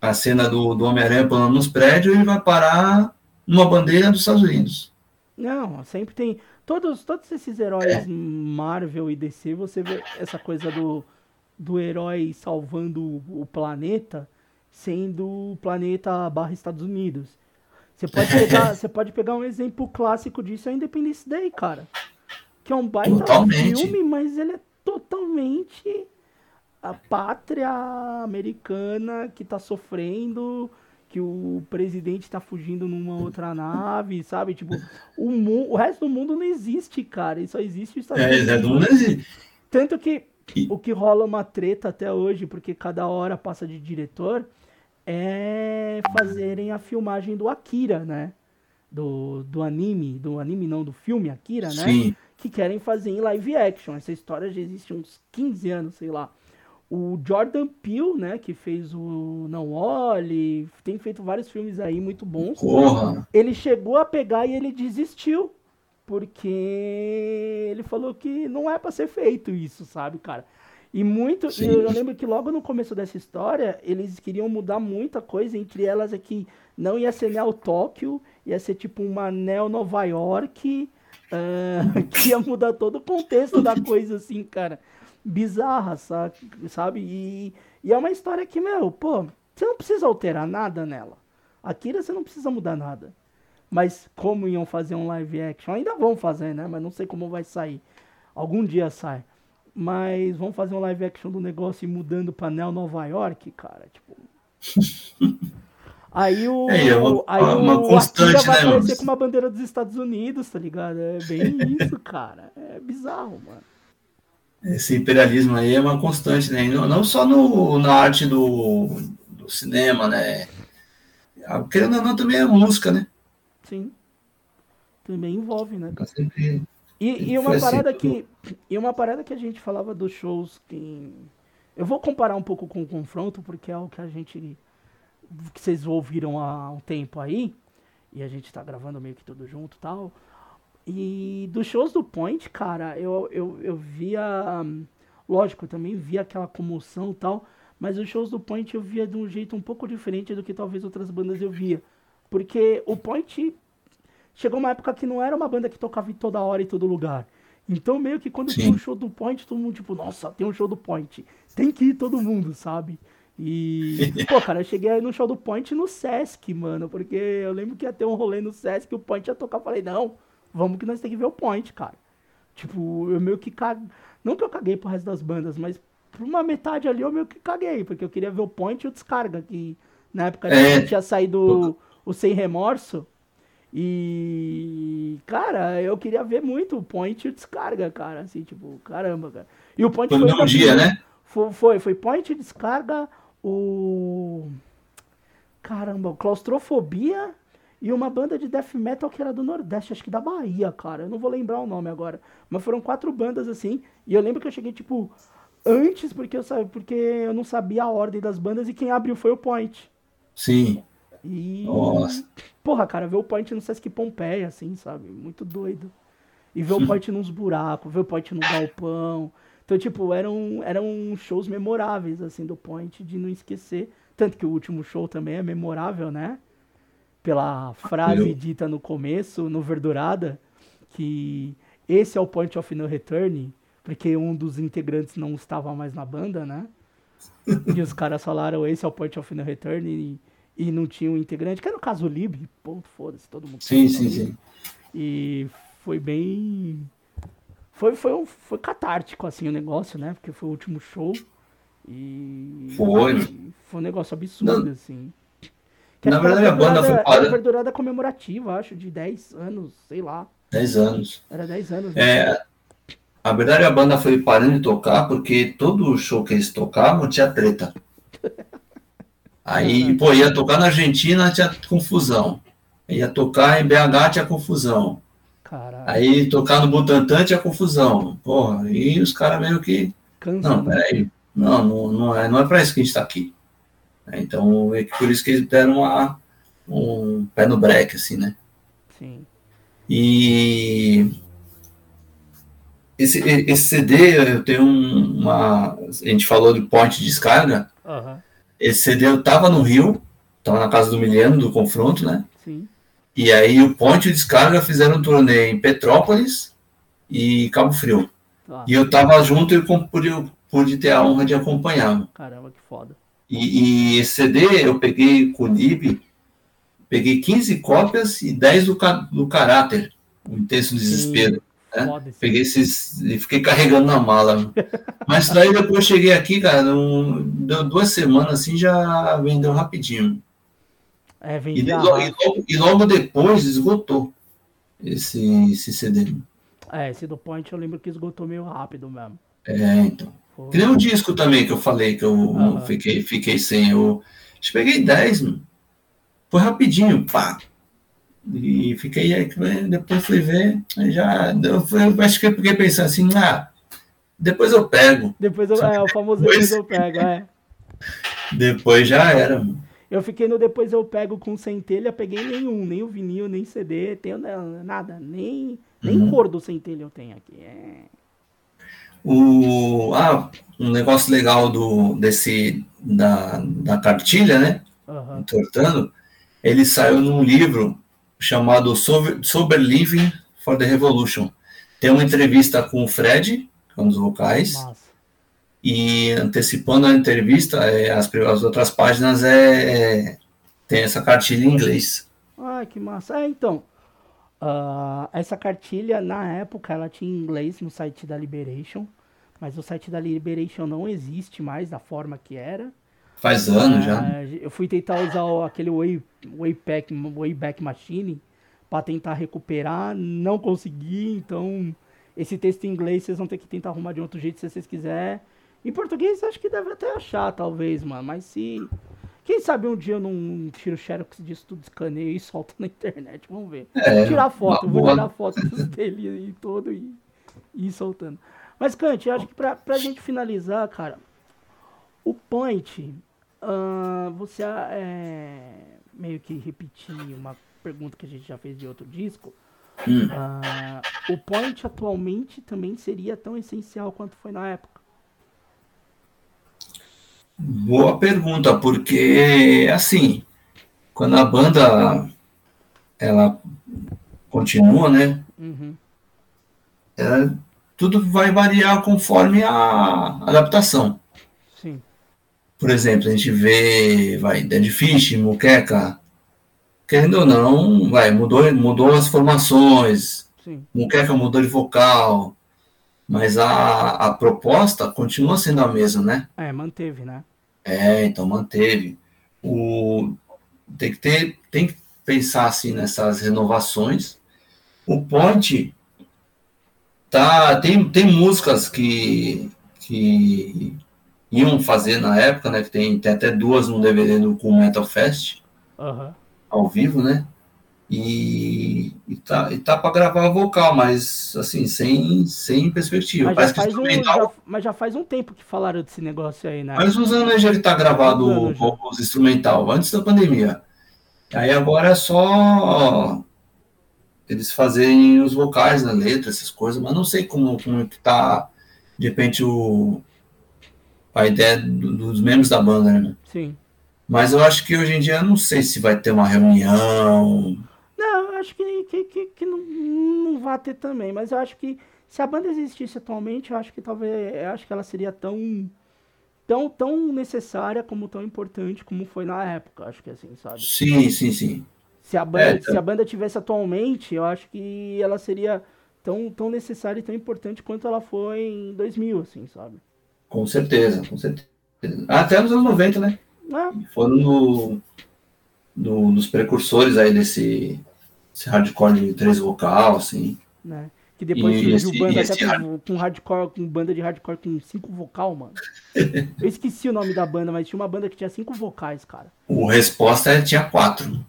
A cena do, do Homem-Aranha pulando nos prédios e vai parar numa bandeira dos Estados Unidos. Não, sempre tem. Todos, todos esses heróis é. Marvel e DC, você vê essa coisa do do herói salvando o planeta sendo o planeta barra Estados Unidos. Você pode pegar, você pode pegar um exemplo clássico disso, é Independence Day, cara. Que é um baita totalmente. filme, mas ele é totalmente a pátria americana que tá sofrendo, que o presidente tá fugindo numa outra nave, sabe? Tipo, o, o resto do mundo não existe, cara. E só existe os Estados é, Unidos. É, não existe. Tanto que o que rola uma treta até hoje, porque cada hora passa de diretor, é fazerem a filmagem do Akira, né? Do, do anime, do anime não, do filme Akira, né? Sim. Que querem fazer em live action. Essa história já existe uns 15 anos, sei lá. O Jordan Peele, né, que fez o Não Olhe, tem feito vários filmes aí muito bons. Porra. Ele chegou a pegar e ele desistiu porque ele falou que não é para ser feito isso, sabe, cara? E muito, eu, eu lembro que logo no começo dessa história, eles queriam mudar muita coisa, entre elas é que não ia ser Neo Tóquio, ia ser tipo uma Neo Nova York, uh, que ia mudar todo o contexto da coisa, assim, cara. Bizarra, sabe? E, e é uma história que, meu, pô, você não precisa alterar nada nela. Akira você não precisa mudar nada. Mas como iam fazer um live action? Ainda vão fazer, né? Mas não sei como vai sair. Algum dia sai. Mas vão fazer um live action do negócio e mudando pra Neo Nova York, cara. Tipo. Aí o. É, é uma, aí uma o constante, vai né, aparecer com uma bandeira dos Estados Unidos, tá ligado? É bem isso, cara. É bizarro, mano. Esse imperialismo aí é uma constante, né? Não, não só no, na arte do, do cinema, né? Querendo ou não, também é música, né? Sim. Também envolve, né, cara? E, e uma parada que. E uma parada que a gente falava dos shows que. Eu vou comparar um pouco com o confronto, porque é o que a gente. que vocês ouviram há um tempo aí. E a gente tá gravando meio que tudo junto e tal. E dos shows do Point, cara, eu, eu, eu via. Lógico, eu também via aquela comoção e tal. Mas os shows do Point eu via de um jeito um pouco diferente do que talvez outras bandas eu via. Porque o Point chegou uma época que não era uma banda que tocava em toda hora e todo lugar. Então, meio que quando Sim. tinha um show do Point, todo mundo, tipo, nossa, tem um show do Point. Tem que ir todo mundo, sabe? E, pô, cara, eu cheguei aí no show do Point no Sesc, mano, porque eu lembro que ia ter um rolê no Sesc, o Point ia tocar, eu falei, não, vamos que nós tem que ver o Point, cara. Tipo, eu meio que caguei, não que eu caguei pro resto das bandas, mas por uma metade ali eu meio que caguei, porque eu queria ver o Point e o Descarga, que na época é. tinha saído o Sem Remorso. E, cara, eu queria ver muito o Point e o Descarga, cara. Assim, tipo, caramba, cara. E o Point foi. Foi um dia, né? Foi, foi, foi Point, Descarga, o. Caramba, Claustrofobia e uma banda de death metal que era do Nordeste, acho que da Bahia, cara. Eu não vou lembrar o nome agora. Mas foram quatro bandas assim. E eu lembro que eu cheguei, tipo, antes, porque eu, porque eu não sabia a ordem das bandas e quem abriu foi o Point. Sim. E. Nossa. Porra, cara, ver o point no Sesc Pompeia, assim, sabe? Muito doido. E ver o point nos buracos, ver o point no galpão. Então, tipo, eram, eram shows memoráveis, assim, do point, de não esquecer. Tanto que o último show também é memorável, né? Pela frase dita no começo, no Verdurada, que esse é o point of no return, porque um dos integrantes não estava mais na banda, né? e os caras falaram, esse é o point of no return, e e não tinha um integrante, que era o caso Lib, ponto, foda-se, todo mundo. Sim, sim, sim. E foi bem. Foi, foi, um, foi catártico, assim, o negócio, né? Porque foi o último show. E. Foi. foi um negócio absurdo, Não. assim. Que Na verdade, a banda foi parada. Era verdurada comemorativa, acho, de 10 anos, sei lá. 10 anos. Era 10 anos. Né? É. A verdade, a banda foi parando de tocar porque todo show que eles tocavam tinha treta. Aí, pô, ia tocar na Argentina, tinha confusão. Ia tocar em BH, tinha confusão. Caralho. Aí tocar no Butantã tinha confusão. Porra, e os caras meio que. Cansa, não, né? peraí. Não, não, não é, não é pra isso que a gente tá aqui. É, então, é por isso que eles deram uma, um pé no break, assim, né? Sim. E esse, esse CD, eu tenho uma. A gente falou de ponte de descarga. Uhum. Esse CD eu tava no Rio, tava na casa do Miliano, do confronto, né? Sim. E aí o ponte de descarga fizeram um turnê em Petrópolis e Cabo Frio. Ah. E eu tava junto e pude, pude ter a honra de acompanhar. Caramba, que foda. E, e esse CD eu peguei com o Lib, peguei 15 cópias e 10 do, do caráter, o intenso desespero. Né? Peguei esses e fiquei carregando na mala. Mas daí depois cheguei aqui, cara, um, deu duas semanas assim, já vendeu rapidinho. É, e, e, logo, e, logo, depois esgotou esse, esse CD. É, esse do Point eu lembro que esgotou meio rápido mesmo. É, então. Que nem o disco também que eu falei, que eu fiquei, fiquei sem. Eu, eu peguei 10, mano. Foi rapidinho, pá. E fiquei aí, depois fui ver, já. Eu, eu acho que eu fiquei pensando assim, ah, depois eu pego. Depois eu, é, o famoso depois eu pego, é. Depois já era, mano. Eu fiquei no depois eu pego com centelha, peguei nenhum, nem o vinil, nem CD, tenho nada, nem, nem uhum. cor do centelha eu tenho aqui. É. O, ah, um negócio legal do, desse, da, da cartilha, né? Uhum. Entortando, ele saiu num livro chamado Sober, Sober Living for the Revolution. Tem uma entrevista com o Fred, que é um dos vocais. Nossa. E antecipando a entrevista, é, as, as outras páginas é, é, tem essa cartilha em inglês. Ah, que massa. É, então, uh, essa cartilha, na época, ela tinha em inglês no site da Liberation, mas o site da Liberation não existe mais da forma que era. Faz anos já. Eu fui tentar usar aquele Way, Wayback, Wayback Machine para tentar recuperar, não consegui, então esse texto em inglês vocês vão ter que tentar arrumar de outro jeito se vocês quiserem. Em português acho que deve até achar, talvez, mano. Mas se. Quem sabe um dia eu não tiro o xerox disso tudo, escaneio e solto na internet. Vamos ver. É, vou tirar foto, vou tirar foto dele e todo e, e ir soltando. Mas, Kant, acho que pra, pra gente finalizar, cara, o point, uh, você é, meio que repetir uma pergunta que a gente já fez de outro disco. Hum. Uh, o point atualmente também seria tão essencial quanto foi na época? Boa pergunta, porque assim, quando a banda ela continua, né? Uhum. Ela, tudo vai variar conforme a adaptação. Sim. Por exemplo, a gente vê, vai, Dead Fish, Muqueca, querendo ou não, vai, mudou, mudou as formações, Sim. Muqueca mudou de vocal, mas a, a proposta continua sendo a mesma, né? É, manteve, né? É, então manteve. O, tem que ter, tem que pensar assim nessas renovações. O Ponte tá, tem, tem músicas que, que iam fazer na época, né? Que tem, tem até duas no DVD do com Metal Fest uhum. ao vivo, né? E, e tá, e tá para gravar vocal, mas assim, sem, sem perspectiva. Mas já, faz um, já, mas já faz um tempo que falaram desse negócio aí, né? Mas uns anos já ele tá gravado os instrumental, antes da pandemia. Aí agora é só eles fazerem os vocais na letra, essas coisas, mas não sei como, como que tá, de repente, o, a ideia dos membros da banda, né? Sim. Mas eu acho que hoje em dia não sei se vai ter uma reunião acho que, que, que, que não, não vai ter também, mas eu acho que se a banda existisse atualmente, eu acho que talvez, eu acho que ela seria tão tão tão necessária como tão importante como foi na época, acho que assim, sabe? Sim, sim, sim. Se a banda, é, se a banda tivesse atualmente, eu acho que ela seria tão tão necessária e tão importante quanto ela foi em 2000, assim, sabe? Com certeza, com certeza. Até nos anos 90, né? É. Foram no, no, nos precursores aí desse, hardcore de três vocal, assim. Né? Que depois e surgiu esse, banda esse com, com, hardcore, com banda de hardcore com cinco vocal, mano. Eu esqueci o nome da banda, mas tinha uma banda que tinha cinco vocais, cara. O Resposta tinha quatro.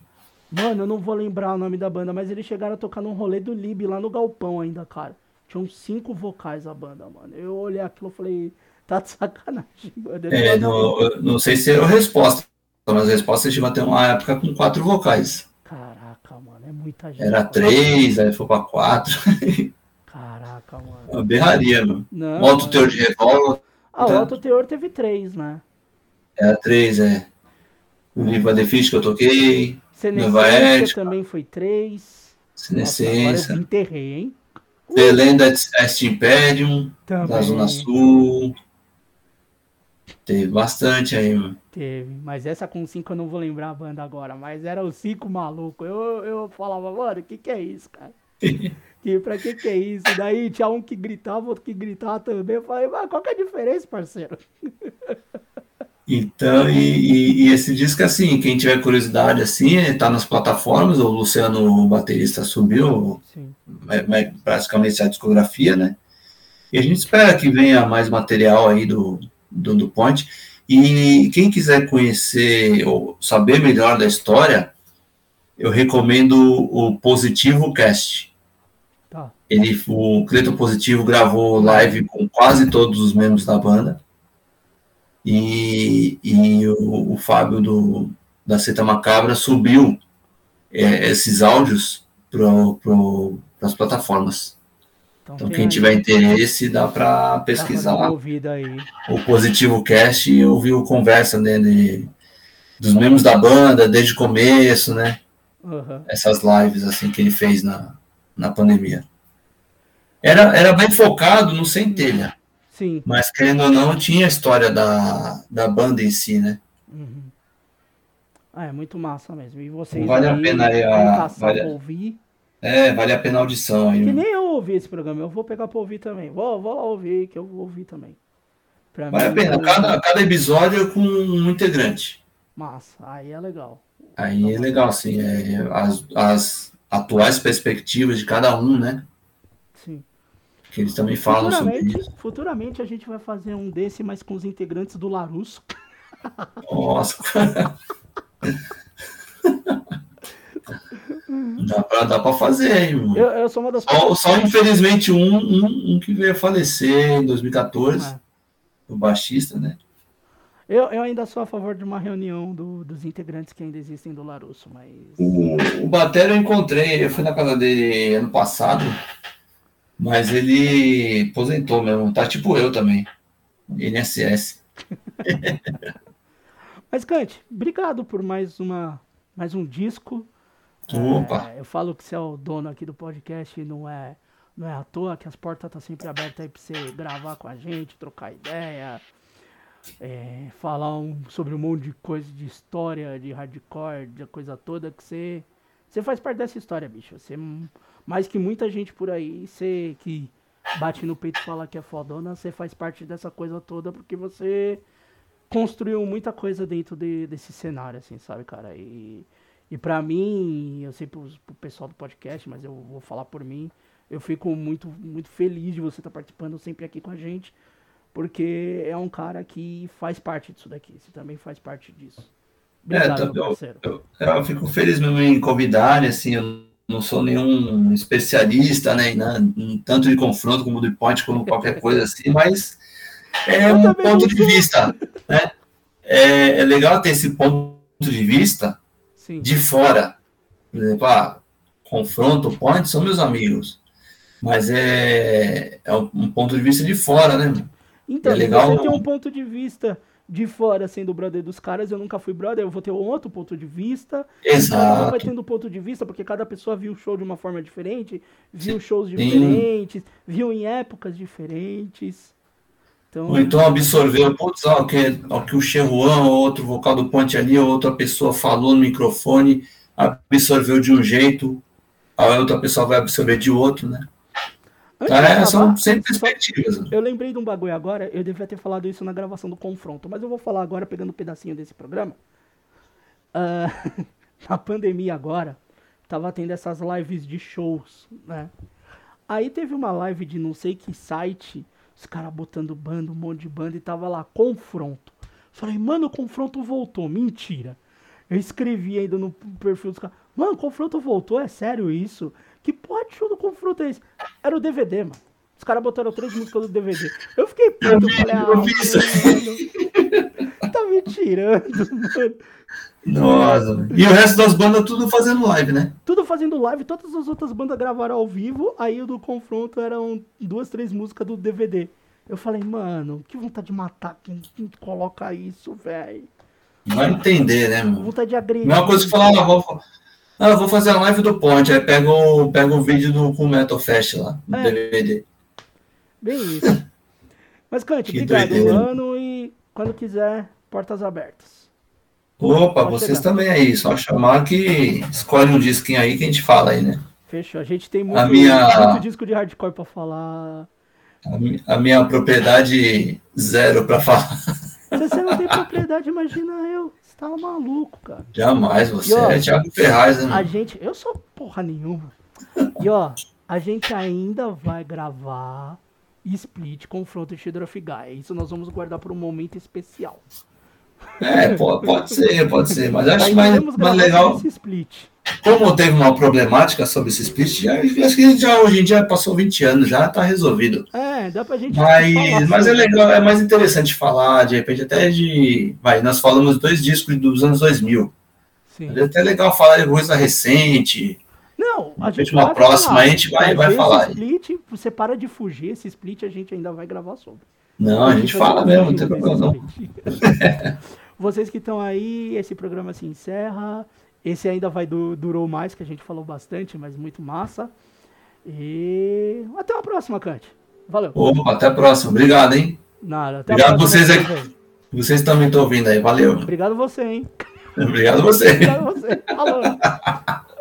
Mano, eu não vou lembrar o nome da banda, mas eles chegaram a tocar num rolê do Lib lá no Galpão ainda, cara. Tinham cinco vocais a banda, mano. Eu olhei aquilo e falei, tá de sacanagem, mano. É, no, não sei se é a resposta, mas a resposta chegou até uma época com quatro vocais. Caraca, mano, é muita gente. Era três, aí foi pra quatro. Caraca, mano. Uma berraria, mano. Não, alto teor de revólver. Ah, o alto teor teve três, né? Era três, é. O livro Defis que eu toquei. Senescência também foi três. Senescência. Nossa, enterrei, hein? The Land Est Imperium, Também. da Zona Sul. Teve bastante aí, mano. Teve, mas essa com cinco eu não vou lembrar a banda agora, mas era os cinco malucos. Eu, eu falava, mano, o que que é isso, cara? que, pra que que é isso? Daí tinha um que gritava, outro que gritava também. Eu falei, mas qual que é a diferença, parceiro? Então, e, e, esse disco, assim, quem tiver curiosidade, assim, tá nas plataformas, o Luciano, o baterista, subiu é, é, praticamente a discografia, né? E a gente espera que venha mais material aí do, do, do Point. E quem quiser conhecer ou saber melhor da história, eu recomendo o Positivo Cast. Tá. Ele, o Cleiton Positivo gravou live com quase todos os membros da banda e, e o, o Fábio do, da Seta Macabra subiu é, esses áudios para as plataformas. Então, então quem tiver interesse, dá para pesquisar o Positivo Cast e ouvir o conversa dele, dos membros da banda, desde o começo, né? Uhum. Essas lives assim que ele fez na, na pandemia. Era, era bem focado no Centelha. Sim. Mas, querendo ou não, tinha a história da, da banda em si, né? Uhum. Ah, é muito massa mesmo. E vocês vale a pena aí, a, vale, ouvir. É, vale a pena a audição aí. Que nem eu ouvi esse programa, eu vou pegar pra ouvir também. Vou, vou lá ouvir, que eu vou ouvir também. Pra vale mim, a pena, cada, cada episódio é com um integrante. Massa, aí é legal. Aí é legal, sim. É, as, as atuais perspectivas de cada um, né? Que eles também falam sobre isso. Futuramente a gente vai fazer um desse, mas com os integrantes do Larusso. Nossa, Dá pra, dá pra fazer, hein, eu, eu, sou uma das só, só infelizmente um, um, um, que veio a falecer em 2014, é. o baixista, né? Eu, eu ainda sou a favor de uma reunião do, dos integrantes que ainda existem do Larusso, mas. O, o Batera eu encontrei, eu fui na casa dele ano passado. Mas ele aposentou mesmo, tá tipo eu também. INSS. Mas, Kant, obrigado por mais, uma, mais um disco. Opa! É, eu falo que você é o dono aqui do podcast, não é, não é à toa que as portas estão tá sempre abertas aí pra você gravar com a gente, trocar ideia, é, falar um, sobre um monte de coisa de história, de hardcore, de coisa toda, que você, você faz parte dessa história, bicho. Você mais que muita gente por aí, você que bate no peito e fala que é fodona, você faz parte dessa coisa toda porque você construiu muita coisa dentro de, desse cenário, assim, sabe, cara? E, e para mim, eu sei pro, pro pessoal do podcast, mas eu vou falar por mim, eu fico muito, muito feliz de você estar tá participando sempre aqui com a gente, porque é um cara que faz parte disso daqui, você também faz parte disso. É, Obrigado, é, eu, eu, eu, fico feliz mesmo em convidar, assim, eu não sou nenhum especialista, né, tanto de confronto como de point, como qualquer coisa assim, mas é um ponto de vista, né? É, é, legal ter esse ponto de vista Sim. de fora. Por exemplo, ah, confronto, point são meus amigos, mas é, é um ponto de vista de fora, né? Então, é legal, você tem um ponto de vista de fora sendo brother dos caras, eu nunca fui brother, eu vou ter outro ponto de vista. Exato. Vai tendo ponto de vista, porque cada pessoa viu o show de uma forma diferente, viu shows diferentes, Sim. viu em épocas diferentes. Então, Ou então absorveu, putz, ó, que, ó, que o Cheruan, outro vocal do Ponte ali, outra pessoa falou no microfone, absorveu de um jeito, a outra pessoa vai absorver de outro, né? É, são sempre perspectivas. Eu lembrei de um bagulho agora, eu devia ter falado isso na gravação do confronto, mas eu vou falar agora pegando um pedacinho desse programa. Uh, na pandemia agora, tava tendo essas lives de shows, né? Aí teve uma live de não sei que site, os caras botando banda, um monte de banda, e tava lá, confronto. Falei, mano, o confronto voltou. Mentira. Eu escrevi ainda no perfil dos caras, mano, o confronto voltou, é sério isso? Que porra de show do confronto é esse? Era o DVD, mano. Os caras botaram três músicas do DVD. Eu fiquei puto, eu falei, ah, mano, tá me tirando, mano. Nossa. E o resto das bandas tudo fazendo live, né? Tudo fazendo live, todas as outras bandas gravaram ao vivo, aí o do confronto eram duas, três músicas do DVD. Eu falei, mano, que vontade de matar quem, quem coloca isso, velho. Vai entender, né, mano? Vontade de agredir. Uma coisa que falar, ah, vou, ah, vou fazer a live do Ponte, aí pega o, o vídeo do com Metal Fest lá, no é. DVD. Bem isso. Mas, Cante, obrigado, mano, e quando quiser, portas abertas. Opa, Pode vocês chegar. também aí, só chamar que escolhe um disquinho aí que a gente fala aí, né? Fechou, a gente tem muito, a minha... muito disco de hardcore pra falar. A minha, a minha propriedade zero pra falar. Se você não tem propriedade, imagina eu. Você tá maluco, cara. Jamais, você ó, é Thiago Ferraz, né? A gente, eu sou porra nenhuma. E ó, a gente ainda vai gravar Split Confronto Shadow of Guy. Isso nós vamos guardar por um momento especial. É, pode, pode ser, pode ser, mas acho mais, mais legal. Como teve uma problemática sobre esse split, já, acho que já hoje em dia passou 20 anos, já está resolvido. É, dá pra gente. Mas, mas é legal, é mais interessante falar, de repente, até de. Vai, nós falamos dois discos dos anos 2000. Sim. É até legal falar de coisa recente. Não, a gente uma próxima falar. a gente vai, vai falar. Split, você para de fugir, esse split a gente ainda vai gravar sobre. Não, a gente fala mesmo, não tem problema não. Vocês que estão aí, esse programa se encerra. Esse ainda vai du durou mais, que a gente falou bastante, mas muito massa. E até a próxima, Cante. Valeu. Opa, até a próxima. Obrigado, hein? Nada. Até Obrigado a vocês aí. Vocês também estão ouvindo aí. Valeu. Obrigado você, hein? Obrigado você. Obrigado você. Falou.